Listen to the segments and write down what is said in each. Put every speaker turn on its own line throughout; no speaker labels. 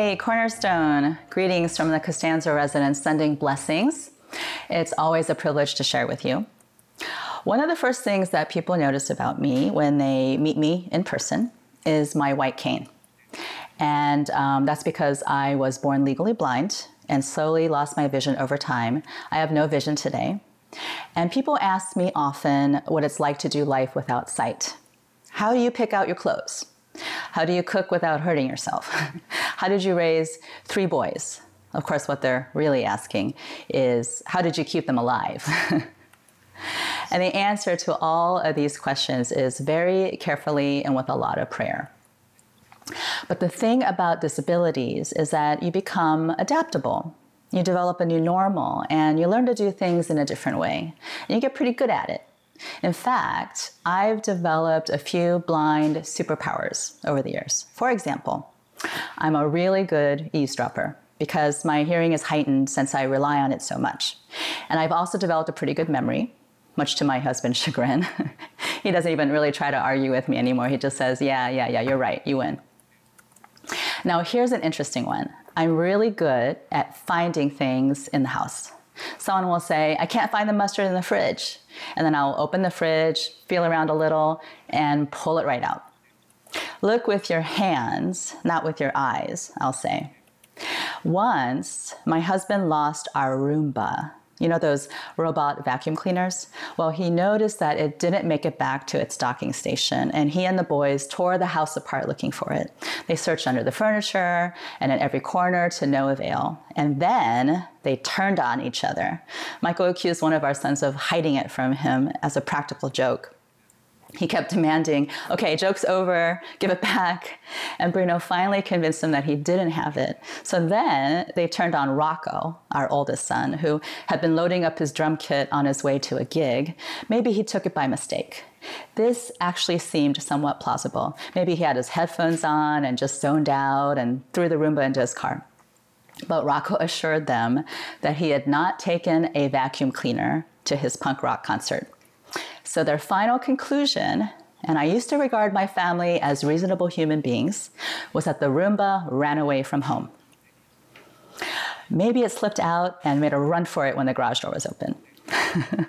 Hey, Cornerstone, greetings from the Costanza residence, sending blessings. It's always a privilege to share with you. One of the first things that people notice about me when they meet me in person is my white cane. And um, that's because I was born legally blind and slowly lost my vision over time. I have no vision today. And people ask me often what it's like to do life without sight. How do you pick out your clothes? How do you cook without hurting yourself? how did you raise three boys? Of course, what they're really asking is how did you keep them alive? and the answer to all of these questions is very carefully and with a lot of prayer. But the thing about disabilities is that you become adaptable. You develop a new normal and you learn to do things in a different way. And you get pretty good at it. In fact, I've developed a few blind superpowers over the years. For example, I'm a really good eavesdropper because my hearing is heightened since I rely on it so much. And I've also developed a pretty good memory, much to my husband's chagrin. he doesn't even really try to argue with me anymore. He just says, Yeah, yeah, yeah, you're right, you win. Now, here's an interesting one. I'm really good at finding things in the house. Someone will say, I can't find the mustard in the fridge. And then I'll open the fridge, feel around a little, and pull it right out. Look with your hands, not with your eyes, I'll say. Once, my husband lost our Roomba. You know those robot vacuum cleaners? Well, he noticed that it didn't make it back to its docking station, and he and the boys tore the house apart looking for it. They searched under the furniture and in every corner to no avail. And then they turned on each other. Michael accused one of our sons of hiding it from him as a practical joke. He kept demanding, okay, joke's over, give it back. And Bruno finally convinced him that he didn't have it. So then they turned on Rocco, our oldest son, who had been loading up his drum kit on his way to a gig. Maybe he took it by mistake. This actually seemed somewhat plausible. Maybe he had his headphones on and just zoned out and threw the Roomba into his car. But Rocco assured them that he had not taken a vacuum cleaner to his punk rock concert. So their final conclusion, and I used to regard my family as reasonable human beings, was that the Roomba ran away from home. Maybe it slipped out and made a run for it when the garage door was open.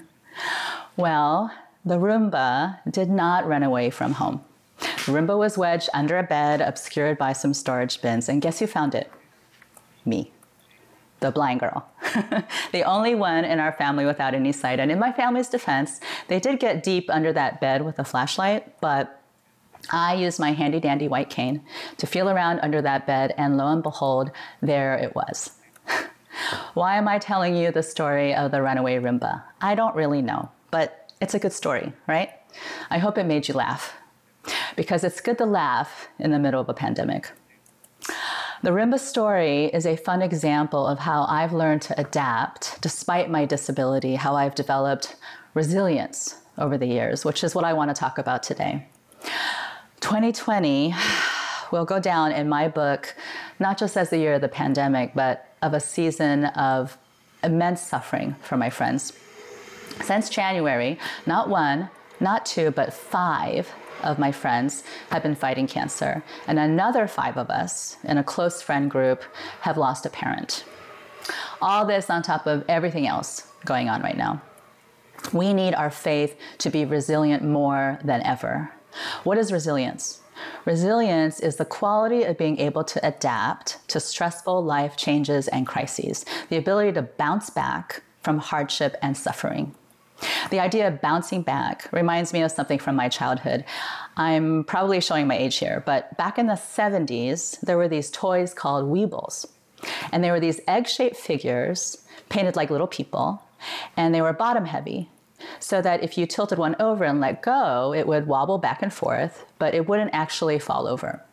well, the Roomba did not run away from home. The Roomba was wedged under a bed obscured by some storage bins, and guess who found it? Me the blind girl, the only one in our family without any sight. And in my family's defense, they did get deep under that bed with a flashlight, but I used my handy dandy white cane to feel around under that bed, and lo and behold, there it was. Why am I telling you the story of the runaway Roomba? I don't really know, but it's a good story, right? I hope it made you laugh because it's good to laugh in the middle of a pandemic. The Roomba story is a fun example of how I've learned to adapt despite my disability, how I've developed resilience over the years, which is what I want to talk about today. 2020 will go down in my book not just as the year of the pandemic, but of a season of immense suffering for my friends. Since January, not one, not two, but five of my friends have been fighting cancer, and another five of us in a close friend group have lost a parent. All this on top of everything else going on right now. We need our faith to be resilient more than ever. What is resilience? Resilience is the quality of being able to adapt to stressful life changes and crises, the ability to bounce back from hardship and suffering. The idea of bouncing back reminds me of something from my childhood. I'm probably showing my age here, but back in the 70s, there were these toys called Weebles. And they were these egg shaped figures painted like little people, and they were bottom heavy. So that if you tilted one over and let go, it would wobble back and forth, but it wouldn't actually fall over.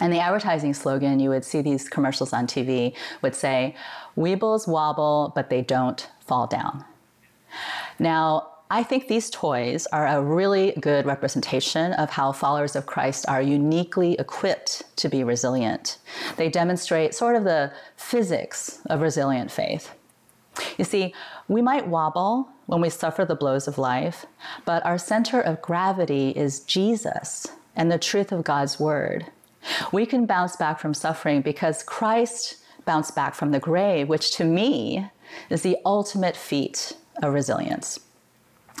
And the advertising slogan, you would see these commercials on TV, would say, Weebles wobble, but they don't fall down. Now, I think these toys are a really good representation of how followers of Christ are uniquely equipped to be resilient. They demonstrate sort of the physics of resilient faith. You see, we might wobble when we suffer the blows of life, but our center of gravity is Jesus and the truth of God's word. We can bounce back from suffering because Christ bounced back from the grave, which to me is the ultimate feat of resilience.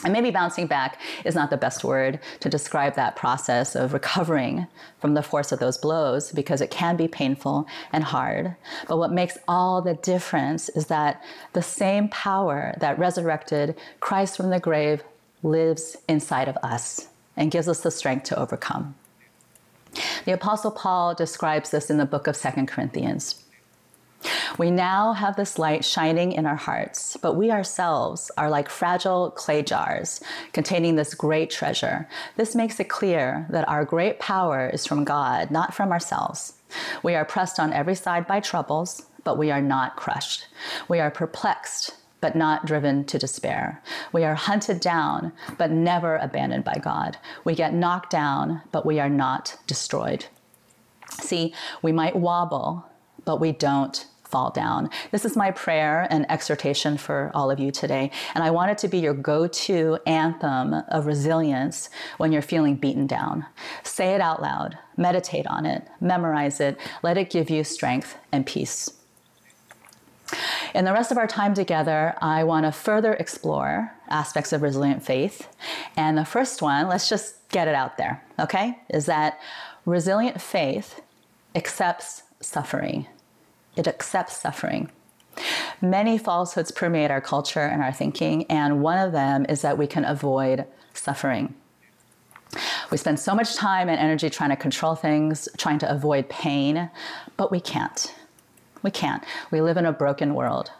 And maybe bouncing back is not the best word to describe that process of recovering from the force of those blows because it can be painful and hard. But what makes all the difference is that the same power that resurrected Christ from the grave lives inside of us and gives us the strength to overcome. The Apostle Paul describes this in the book of Second Corinthians. We now have this light shining in our hearts, but we ourselves are like fragile clay jars containing this great treasure. This makes it clear that our great power is from God, not from ourselves. We are pressed on every side by troubles, but we are not crushed. We are perplexed, but not driven to despair. We are hunted down, but never abandoned by God. We get knocked down, but we are not destroyed. See, we might wobble, but we don't fall down. This is my prayer and exhortation for all of you today. And I want it to be your go to anthem of resilience when you're feeling beaten down. Say it out loud, meditate on it, memorize it, let it give you strength and peace. In the rest of our time together, I want to further explore aspects of resilient faith. And the first one, let's just get it out there, okay? Is that resilient faith accepts suffering it accepts suffering. Many falsehoods permeate our culture and our thinking, and one of them is that we can avoid suffering. We spend so much time and energy trying to control things, trying to avoid pain, but we can't. We can't. We live in a broken world.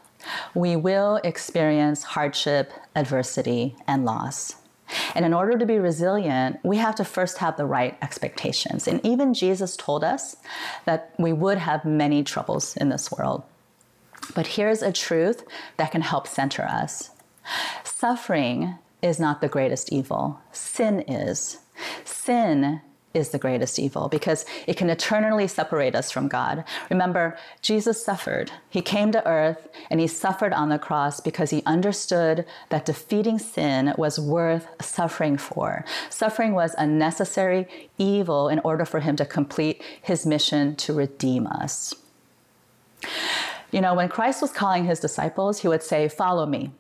We will experience hardship, adversity, and loss. And in order to be resilient, we have to first have the right expectations. And even Jesus told us that we would have many troubles in this world. But here's a truth that can help center us suffering is not the greatest evil, sin is. Sin is the greatest evil because it can eternally separate us from God. Remember, Jesus suffered. He came to earth and he suffered on the cross because he understood that defeating sin was worth suffering for. Suffering was a necessary evil in order for him to complete his mission to redeem us. You know, when Christ was calling his disciples, he would say, Follow me.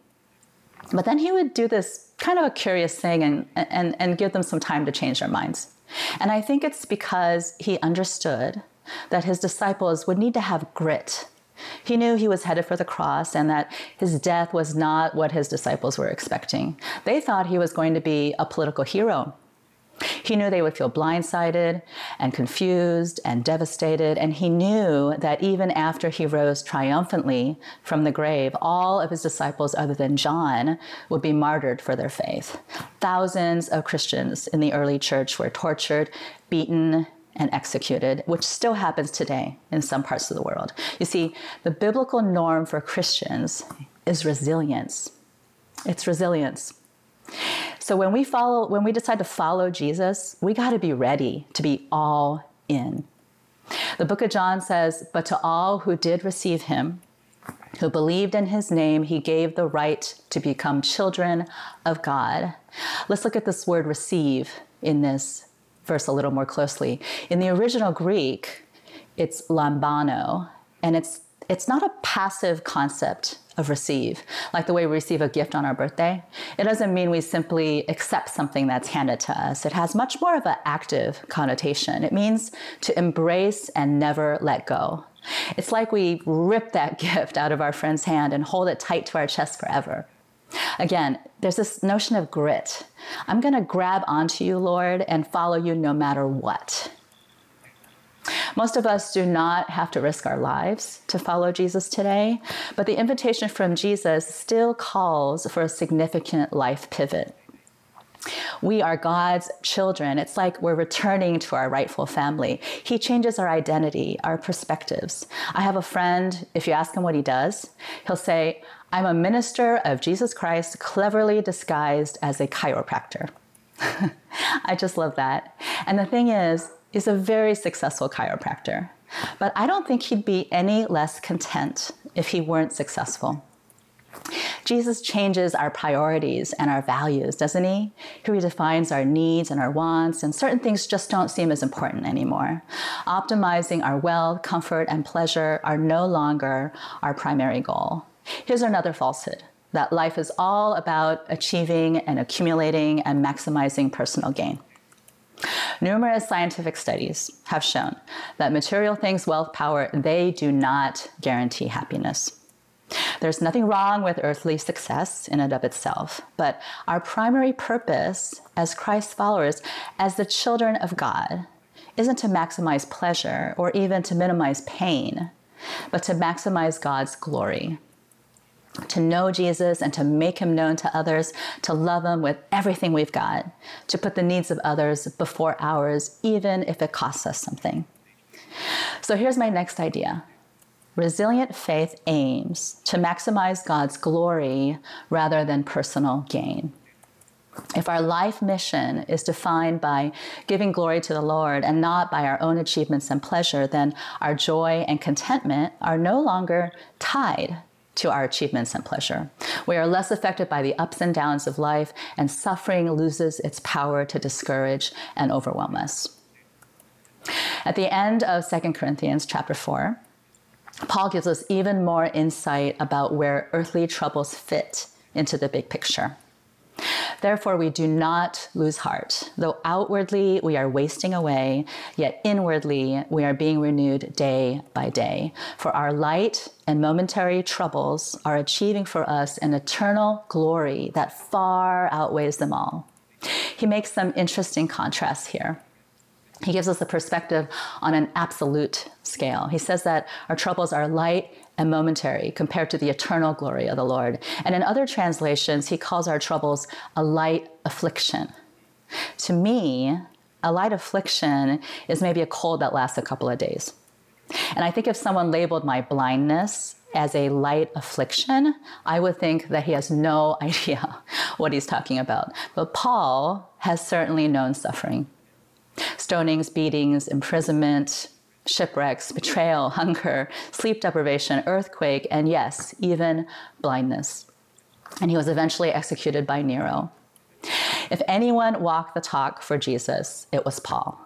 But then he would do this kind of a curious thing and, and, and give them some time to change their minds. And I think it's because he understood that his disciples would need to have grit. He knew he was headed for the cross and that his death was not what his disciples were expecting. They thought he was going to be a political hero he knew they would feel blindsided and confused and devastated, and he knew that even after he rose triumphantly from the grave, all of his disciples, other than John, would be martyred for their faith. Thousands of Christians in the early church were tortured, beaten, and executed, which still happens today in some parts of the world. You see, the biblical norm for Christians is resilience. It's resilience. So when we follow, when we decide to follow Jesus, we got to be ready to be all in. The book of John says, But to all who did receive him, who believed in his name, he gave the right to become children of God. Let's look at this word receive in this verse a little more closely. In the original Greek, it's lambano, and it's it's not a passive concept of receive, like the way we receive a gift on our birthday. It doesn't mean we simply accept something that's handed to us. It has much more of an active connotation. It means to embrace and never let go. It's like we rip that gift out of our friend's hand and hold it tight to our chest forever. Again, there's this notion of grit. I'm going to grab onto you, Lord, and follow you no matter what. Most of us do not have to risk our lives to follow Jesus today, but the invitation from Jesus still calls for a significant life pivot. We are God's children. It's like we're returning to our rightful family. He changes our identity, our perspectives. I have a friend, if you ask him what he does, he'll say, I'm a minister of Jesus Christ, cleverly disguised as a chiropractor. I just love that. And the thing is, is a very successful chiropractor. But I don't think he'd be any less content if he weren't successful. Jesus changes our priorities and our values, doesn't he? He redefines our needs and our wants, and certain things just don't seem as important anymore. Optimizing our wealth, comfort, and pleasure are no longer our primary goal. Here's another falsehood that life is all about achieving and accumulating and maximizing personal gain. Numerous scientific studies have shown that material things, wealth, power, they do not guarantee happiness. There's nothing wrong with earthly success in and of itself, but our primary purpose as Christ's followers, as the children of God, isn't to maximize pleasure or even to minimize pain, but to maximize God's glory. To know Jesus and to make him known to others, to love him with everything we've got, to put the needs of others before ours, even if it costs us something. So here's my next idea Resilient faith aims to maximize God's glory rather than personal gain. If our life mission is defined by giving glory to the Lord and not by our own achievements and pleasure, then our joy and contentment are no longer tied to our achievements and pleasure. We are less affected by the ups and downs of life, and suffering loses its power to discourage and overwhelm us. At the end of 2 Corinthians chapter 4, Paul gives us even more insight about where earthly troubles fit into the big picture. Therefore, we do not lose heart. Though outwardly we are wasting away, yet inwardly we are being renewed day by day. For our light and momentary troubles are achieving for us an eternal glory that far outweighs them all. He makes some interesting contrasts here he gives us a perspective on an absolute scale. He says that our troubles are light and momentary compared to the eternal glory of the Lord. And in other translations, he calls our troubles a light affliction. To me, a light affliction is maybe a cold that lasts a couple of days. And I think if someone labeled my blindness as a light affliction, I would think that he has no idea what he's talking about. But Paul has certainly known suffering stonings, beatings, imprisonment, shipwrecks, betrayal, hunger, sleep deprivation, earthquake, and yes, even blindness. And he was eventually executed by Nero. If anyone walked the talk for Jesus, it was Paul.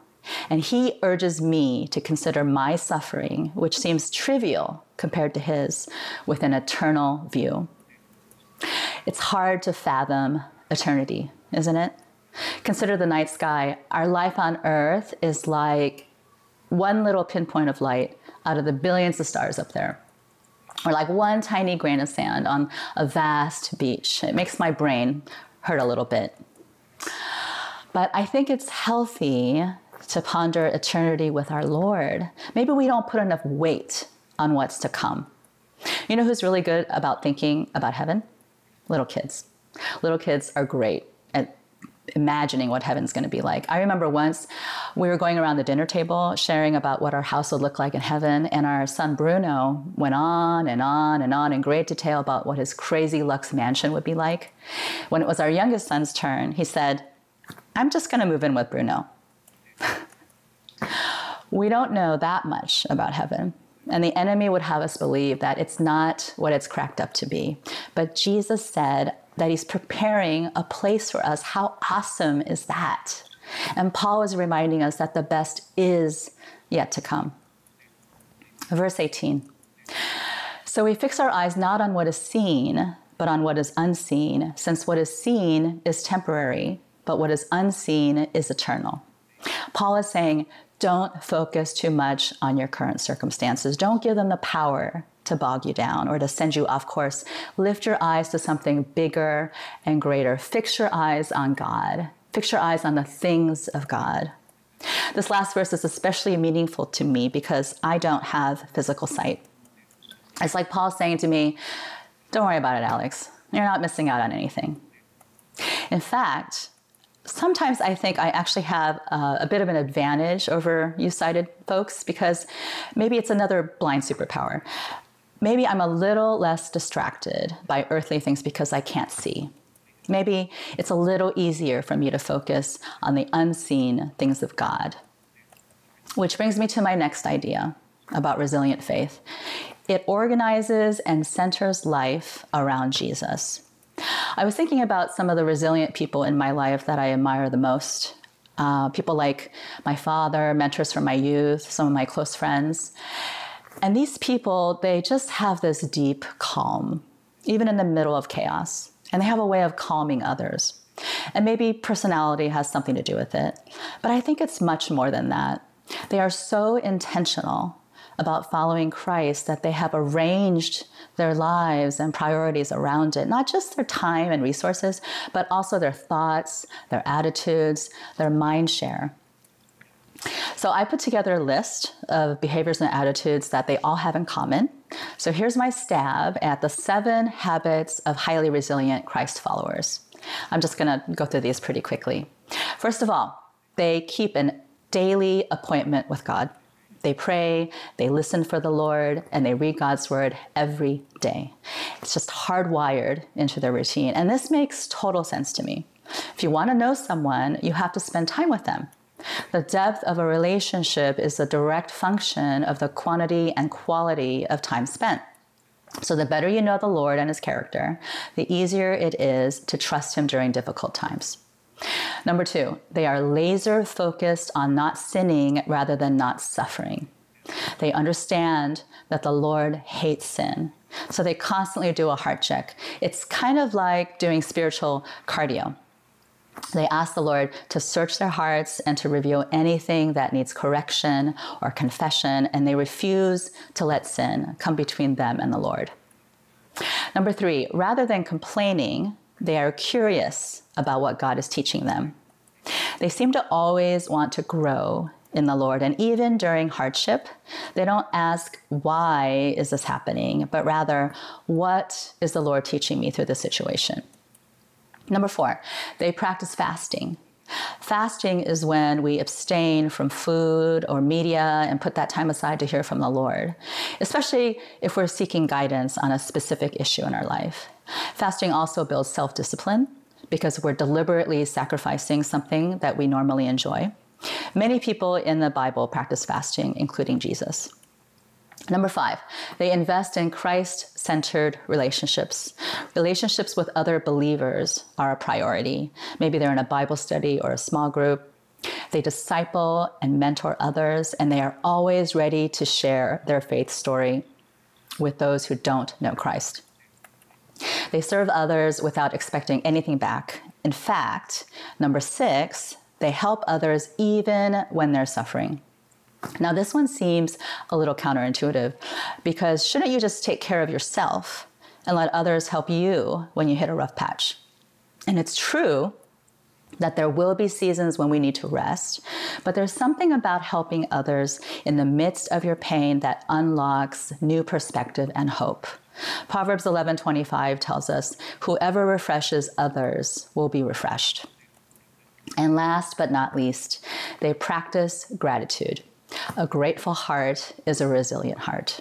And he urges me to consider my suffering, which seems trivial compared to his, with an eternal view. It's hard to fathom eternity, isn't it? Consider the night sky. Our life on Earth is like one little pinpoint of light out of the billions of stars up there. Or like one tiny grain of sand on a vast beach. It makes my brain hurt a little bit. But I think it's healthy to ponder eternity with our Lord. Maybe we don't put enough weight on what's to come. You know who's really good about thinking about heaven? Little kids. Little kids are great at imagining what heaven's going to be like. I remember once we were going around the dinner table sharing about what our house would look like in heaven, and our son Bruno went on and on and on in great detail about what his crazy luxe mansion would be like. When it was our youngest son's turn, he said, I'm just going to move in with Bruno. we don't know that much about heaven. And the enemy would have us believe that it's not what it's cracked up to be. But Jesus said, that he's preparing a place for us. How awesome is that? And Paul is reminding us that the best is yet to come. Verse 18. So we fix our eyes not on what is seen, but on what is unseen, since what is seen is temporary, but what is unseen is eternal. Paul is saying, don't focus too much on your current circumstances. Don't give them the power to bog you down or to send you off course. Lift your eyes to something bigger and greater. Fix your eyes on God. Fix your eyes on the things of God. This last verse is especially meaningful to me because I don't have physical sight. It's like Paul saying to me, Don't worry about it, Alex. You're not missing out on anything. In fact, sometimes I think I actually have a bit of an advantage over you sighted folks because maybe it's another blind superpower maybe I'm a little less distracted by earthly things because I can't see. Maybe it's a little easier for me to focus on the unseen things of God. Which brings me to my next idea about resilient faith. It organizes and centers life around Jesus. I was thinking about some of the resilient people in my life that I admire the most. Uh, people like my father, mentors from my youth, some of my close friends. And these people, they just have this deep calm, even in the middle of chaos. And they have a way of calming others. And maybe personality has something to do with it. But I think it's much more than that. They are so intentional about following Christ that they have arranged their lives and priorities around it, not just their time and resources, but also their thoughts, their attitudes, their mind share. So I put together a list of behaviors and attitudes that they all have in common. So here's my stab at the seven habits of highly resilient Christ followers. I'm just going to go through these pretty quickly. First of all, they keep an daily appointment with God. They pray, they listen for the Lord, and they read God's word every day. It's just hardwired into their routine. And this makes total sense to me. If you want to know someone, you have to spend time with them. The depth of a relationship is a direct function of the quantity and quality of time spent. So, the better you know the Lord and His character, the easier it is to trust Him during difficult times. Number two, they are laser focused on not sinning rather than not suffering. They understand that the Lord hates sin. So they constantly do a heart check. It's kind of like doing spiritual cardio. They ask the Lord to search their hearts and to reveal anything that needs correction or confession, and they refuse to let sin come between them and the Lord. Number three, rather than complaining, they are curious about what God is teaching them. They seem to always want to grow in the Lord. And even during hardship, they don't ask, why is this happening? But rather, what is the Lord teaching me through this situation? Number four, they practice fasting. Fasting is when we abstain from food or media and put that time aside to hear from the Lord, especially if we're seeking guidance on a specific issue in our life. Fasting also builds self discipline because we're deliberately sacrificing something that we normally enjoy. Many people in the Bible practice fasting, including Jesus. Number five, they invest in Christ centered relationships. Relationships with other believers are a priority. Maybe they're in a Bible study or a small group. They disciple and mentor others, and they are always ready to share their faith story with those who don't know Christ. They serve others without expecting anything back. In fact, number six, they help others even when they're suffering. Now, this one seems a little counterintuitive because shouldn't you just take care of yourself and let others help you when you hit a rough patch? And it's true that there will be seasons when we need to rest, but there's something about helping others in the midst of your pain that unlocks new perspective and hope. Proverbs 11:25 tells us, "Whoever refreshes others will be refreshed." And last but not least, they practice gratitude. A grateful heart is a resilient heart.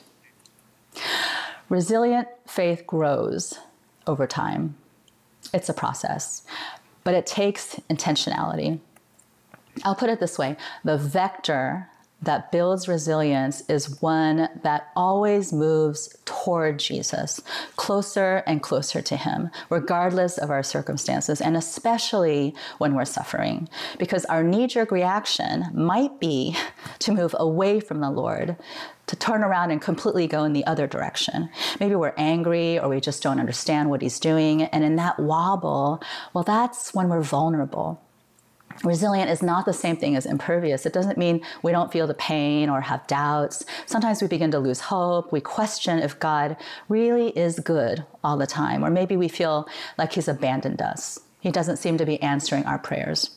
Resilient faith grows over time. It's a process, but it takes intentionality. I'll put it this way the vector that builds resilience is one that always moves toward Jesus, closer and closer to Him, regardless of our circumstances, and especially when we're suffering. Because our knee jerk reaction might be to move away from the Lord, to turn around and completely go in the other direction. Maybe we're angry or we just don't understand what He's doing. And in that wobble, well, that's when we're vulnerable resilient is not the same thing as impervious. It doesn't mean we don't feel the pain or have doubts. Sometimes we begin to lose hope. We question if God really is good all the time, or maybe we feel like He's abandoned us. He doesn't seem to be answering our prayers.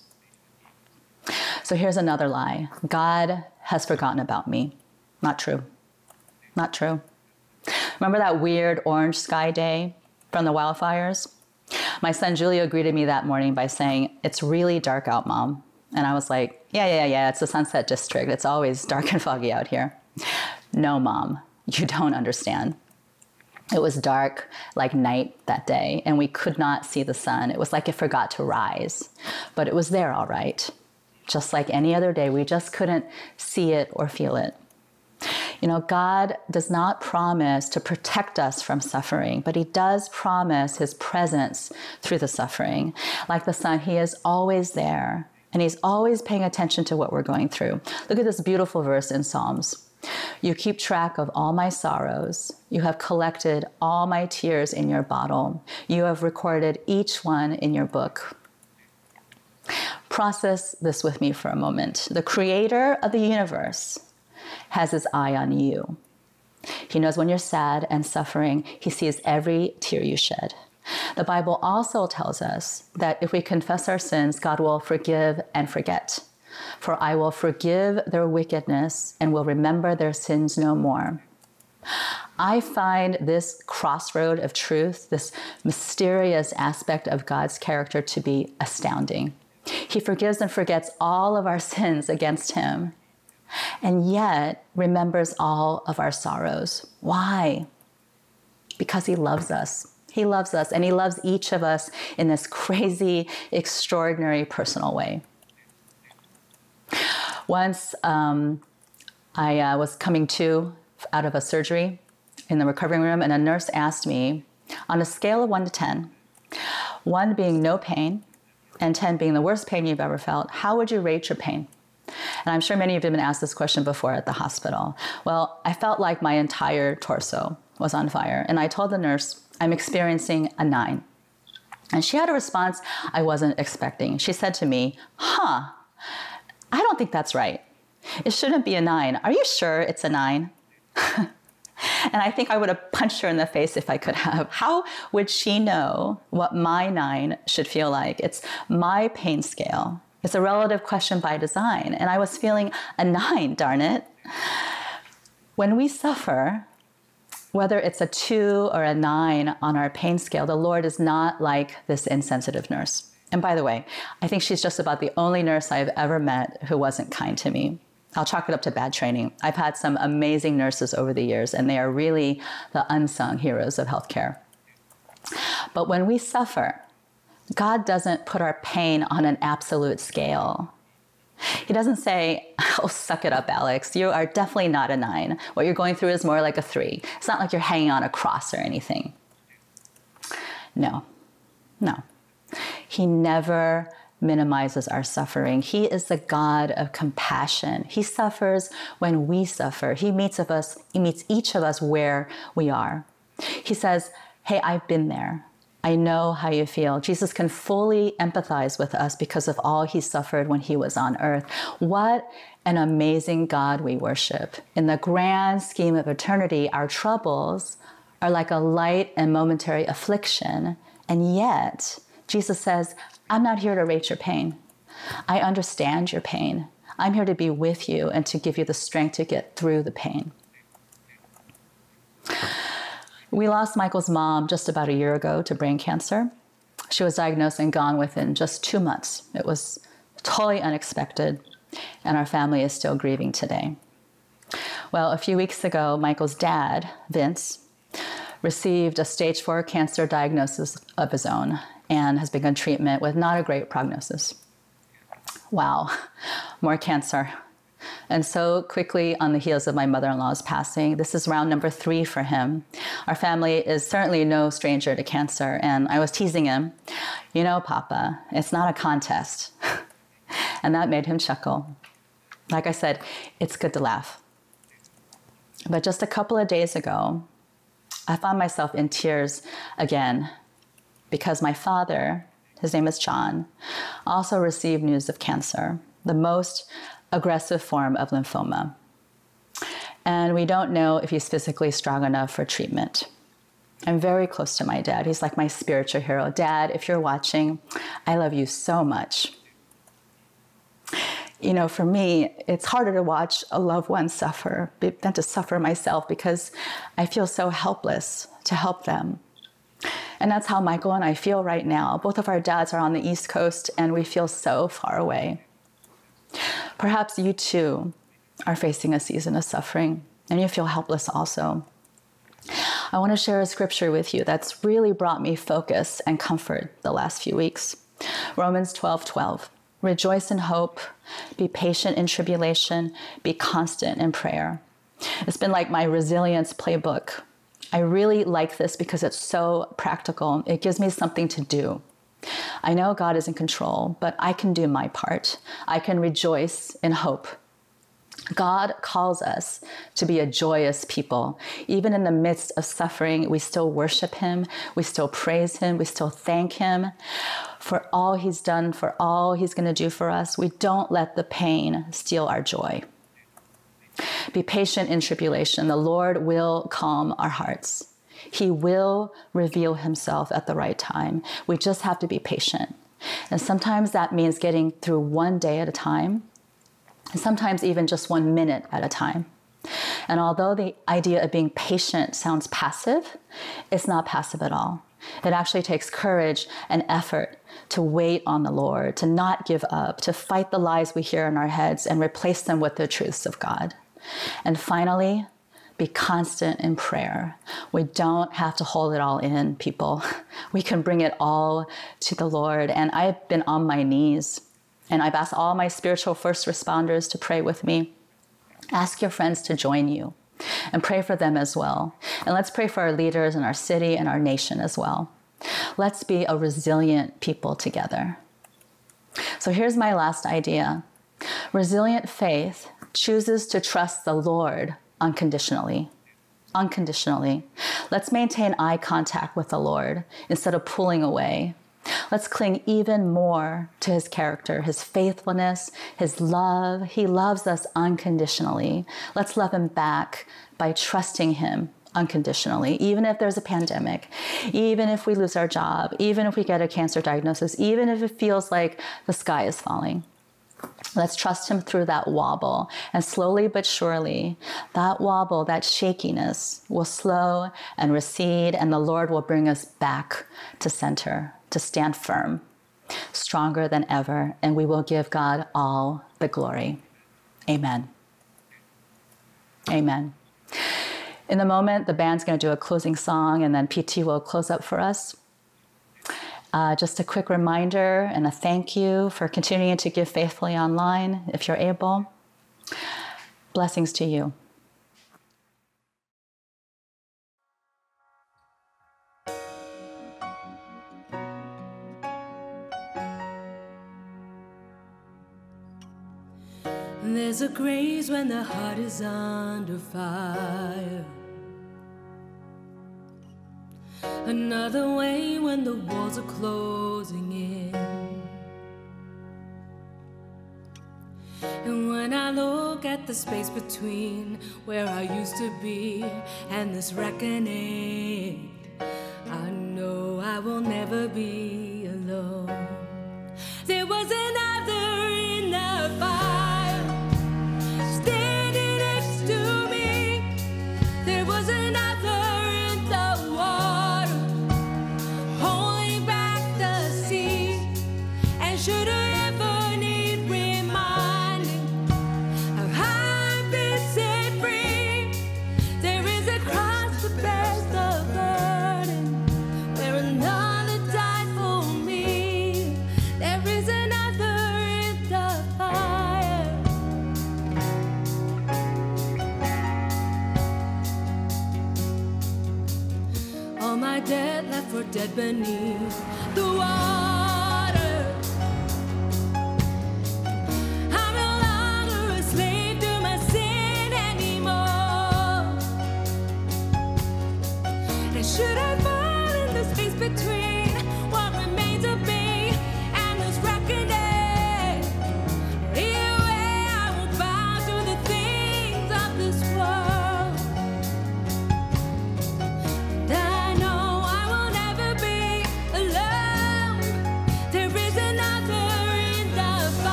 So here's another lie God has forgotten about me. Not true. Not true. Remember that weird orange sky day from the wildfires? My son Julio greeted me that morning by saying, It's really dark out, mom. And I was like, Yeah, yeah, yeah, it's the Sunset District. It's always dark and foggy out here. No, mom, you don't understand. It was dark like night that day, and we could not see the sun. It was like it forgot to rise, but it was there all right. Just like any other day, we just couldn't see it or feel it. You know, God does not promise to protect us from suffering, but He does promise His presence through the suffering. Like the Son, He is always there and He's always paying attention to what we're going through. Look at this beautiful verse in Psalms. You keep track of all my sorrows. You have collected all my tears in your bottle. You have recorded each one in your book. Process this with me for a moment. The creator of the universe has his eye on you. He knows when you're sad and suffering, he sees every tear you shed. The Bible also tells us that if we confess our sins, God will forgive and forget. For I will forgive their wickedness and will remember their sins no more. I find this crossroad of truth, this mysterious aspect of God's character, to be astounding. He forgives and forgets all of our sins against Him, and yet remembers all of our sorrows. Why? Because He loves us. He loves us, and He loves each of us in this crazy, extraordinary, personal way. Once um, I uh, was coming to out of a surgery in the recovery room, and a nurse asked me, on a scale of one to 10, one being no pain, and 10 being the worst pain you've ever felt, how would you rate your pain? And I'm sure many of you have been asked this question before at the hospital. Well, I felt like my entire torso was on fire, and I told the nurse, I'm experiencing a nine. And she had a response I wasn't expecting. She said to me, Huh, I don't think that's right. It shouldn't be a nine. Are you sure it's a nine? and I think I would have punched her in the face if I could have. How would she know what my nine should feel like? It's my pain scale. It's a relative question by design. And I was feeling a nine, darn it. When we suffer, whether it's a two or a nine on our pain scale, the Lord is not like this insensitive nurse. And by the way, I think she's just about the only nurse I've ever met who wasn't kind to me. I'll chalk it up to bad training. I've had some amazing nurses over the years, and they are really the unsung heroes of healthcare. But when we suffer, God doesn't put our pain on an absolute scale. He doesn't say, Oh, suck it up, Alex. You are definitely not a nine. What you're going through is more like a three. It's not like you're hanging on a cross or anything. No, no. He never minimizes our suffering. He is the God of compassion. He suffers when we suffer. He meets of us, he meets each of us where we are. He says, "Hey, I've been there. I know how you feel. Jesus can fully empathize with us because of all he suffered when he was on earth. What an amazing God we worship. In the grand scheme of eternity, our troubles are like a light and momentary affliction, and yet Jesus says, I'm not here to rate your pain. I understand your pain. I'm here to be with you and to give you the strength to get through the pain. We lost Michael's mom just about a year ago to brain cancer. She was diagnosed and gone within just two months. It was totally unexpected, and our family is still grieving today. Well, a few weeks ago, Michael's dad, Vince, received a stage four cancer diagnosis of his own, and has begun treatment with not a great prognosis. Wow, more cancer. And so quickly on the heels of my mother in law's passing, this is round number three for him. Our family is certainly no stranger to cancer, and I was teasing him, You know, Papa, it's not a contest. and that made him chuckle. Like I said, it's good to laugh. But just a couple of days ago, I found myself in tears again because my father, his name is John, also received news of cancer, the most aggressive form of lymphoma. And we don't know if he's physically strong enough for treatment. I'm very close to my dad. He's like my spiritual hero. Dad, if you're watching, I love you so much. You know, for me, it's harder to watch a loved one suffer than to suffer myself because I feel so helpless to help them. And that's how Michael and I feel right now. Both of our dads are on the East Coast and we feel so far away. Perhaps you too are facing a season of suffering and you feel helpless also. I want to share a scripture with you that's really brought me focus and comfort the last few weeks. Romans 12 12. Rejoice in hope, be patient in tribulation, be constant in prayer. It's been like my resilience playbook. I really like this because it's so practical. It gives me something to do. I know God is in control, but I can do my part. I can rejoice in hope. God calls us to be a joyous people. Even in the midst of suffering, we still worship Him, we still praise Him, we still thank Him for all He's done, for all He's going to do for us. We don't let the pain steal our joy. Be patient in tribulation. The Lord will calm our hearts. He will reveal himself at the right time. We just have to be patient. And sometimes that means getting through one day at a time, and sometimes even just one minute at a time. And although the idea of being patient sounds passive, it's not passive at all. It actually takes courage and effort to wait on the Lord, to not give up, to fight the lies we hear in our heads and replace them with the truths of God. And finally, be constant in prayer. We don't have to hold it all in, people. We can bring it all to the Lord. And I've been on my knees and I've asked all my spiritual first responders to pray with me. Ask your friends to join you and pray for them as well. And let's pray for our leaders in our city and our nation as well. Let's be a resilient people together. So here's my last idea resilient faith chooses to trust the Lord unconditionally. Unconditionally. Let's maintain eye contact with the Lord instead of pulling away. Let's cling even more to his character, his faithfulness, his love. He loves us unconditionally. Let's love him back by trusting him unconditionally, even if there's a pandemic, even if we lose our job, even if we get a cancer diagnosis, even if it feels like the sky is falling. Let's trust Him through that wobble. And slowly but surely, that wobble, that shakiness will slow and recede, and the Lord will bring us back to center, to stand firm, stronger than ever, and we will give God all the glory. Amen. Amen. In the moment, the band's going to do a closing song, and then PT will close up for us. Uh, just a quick reminder and a thank you for continuing to give faithfully online if you're able. Blessings to you.
There's a grace when the heart is under fire. Another way when the walls are closing in. And when I look at the space between where I used to be and this reckoning, I know I will never be alone. There was another dead left for dead beneath the wall.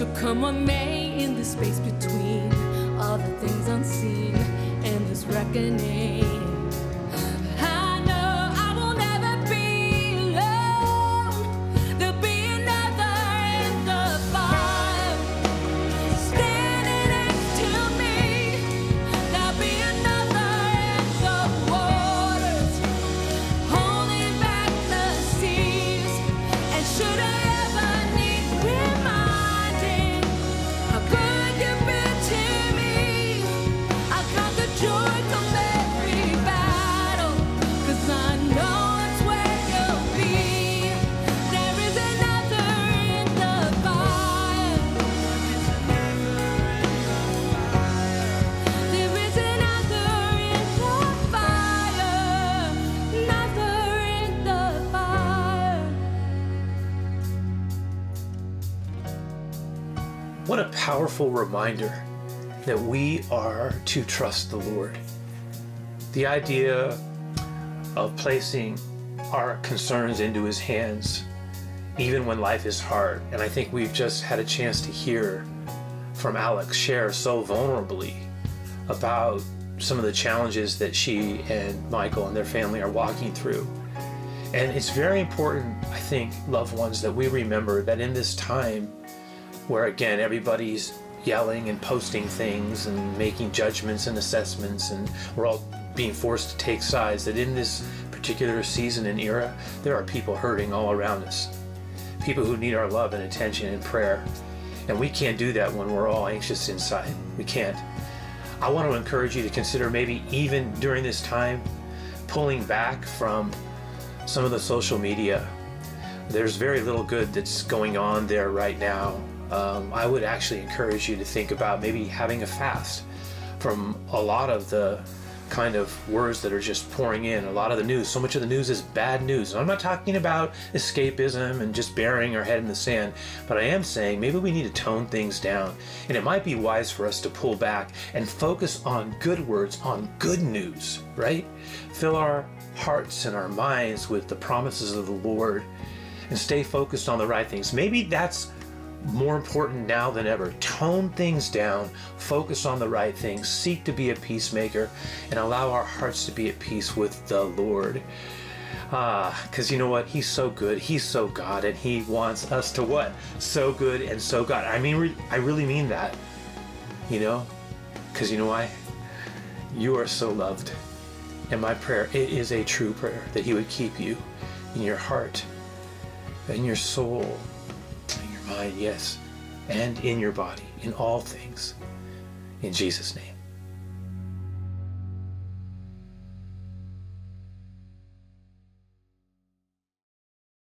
So come on, May, in the space between all the things unseen and this reckoning.
Reminder that we are to trust the Lord. The idea of placing our concerns into His hands, even when life is hard. And I think we've just had a chance to hear from Alex share so vulnerably about some of the challenges that she and Michael and their family are walking through. And it's very important, I think, loved ones, that we remember that in this time, where again everybody's yelling and posting things and making judgments and assessments and we're all being forced to take sides that in this particular season and era there are people hurting all around us. People who need our love and attention and prayer. And we can't do that when we're all anxious inside. We can't. I want to encourage you to consider maybe even during this time pulling back from some of the social media. There's very little good that's going on there right now. Um, I would actually encourage you to think about maybe having a fast from a lot of the kind of words that are just pouring in, a lot of the news. So much of the news is bad news. And I'm not talking about escapism and just burying our head in the sand, but I am saying maybe we need to tone things down. And it might be wise for us to pull back and focus on good words, on good news, right? Fill our hearts and our minds with the promises of the Lord and stay focused on the right things. Maybe that's more important now than ever. Tone things down, focus on the right things, seek to be a peacemaker, and allow our hearts to be at peace with the Lord. Ah, because you know what? He's so good. He's so God, and He wants us to what? So good and so God. I mean, re- I really mean that. You know? Because you know why? You are so loved. And my prayer, it is a true prayer that He would keep you in your heart in your soul, mind, yes, and in your body, in all things. In Jesus' name.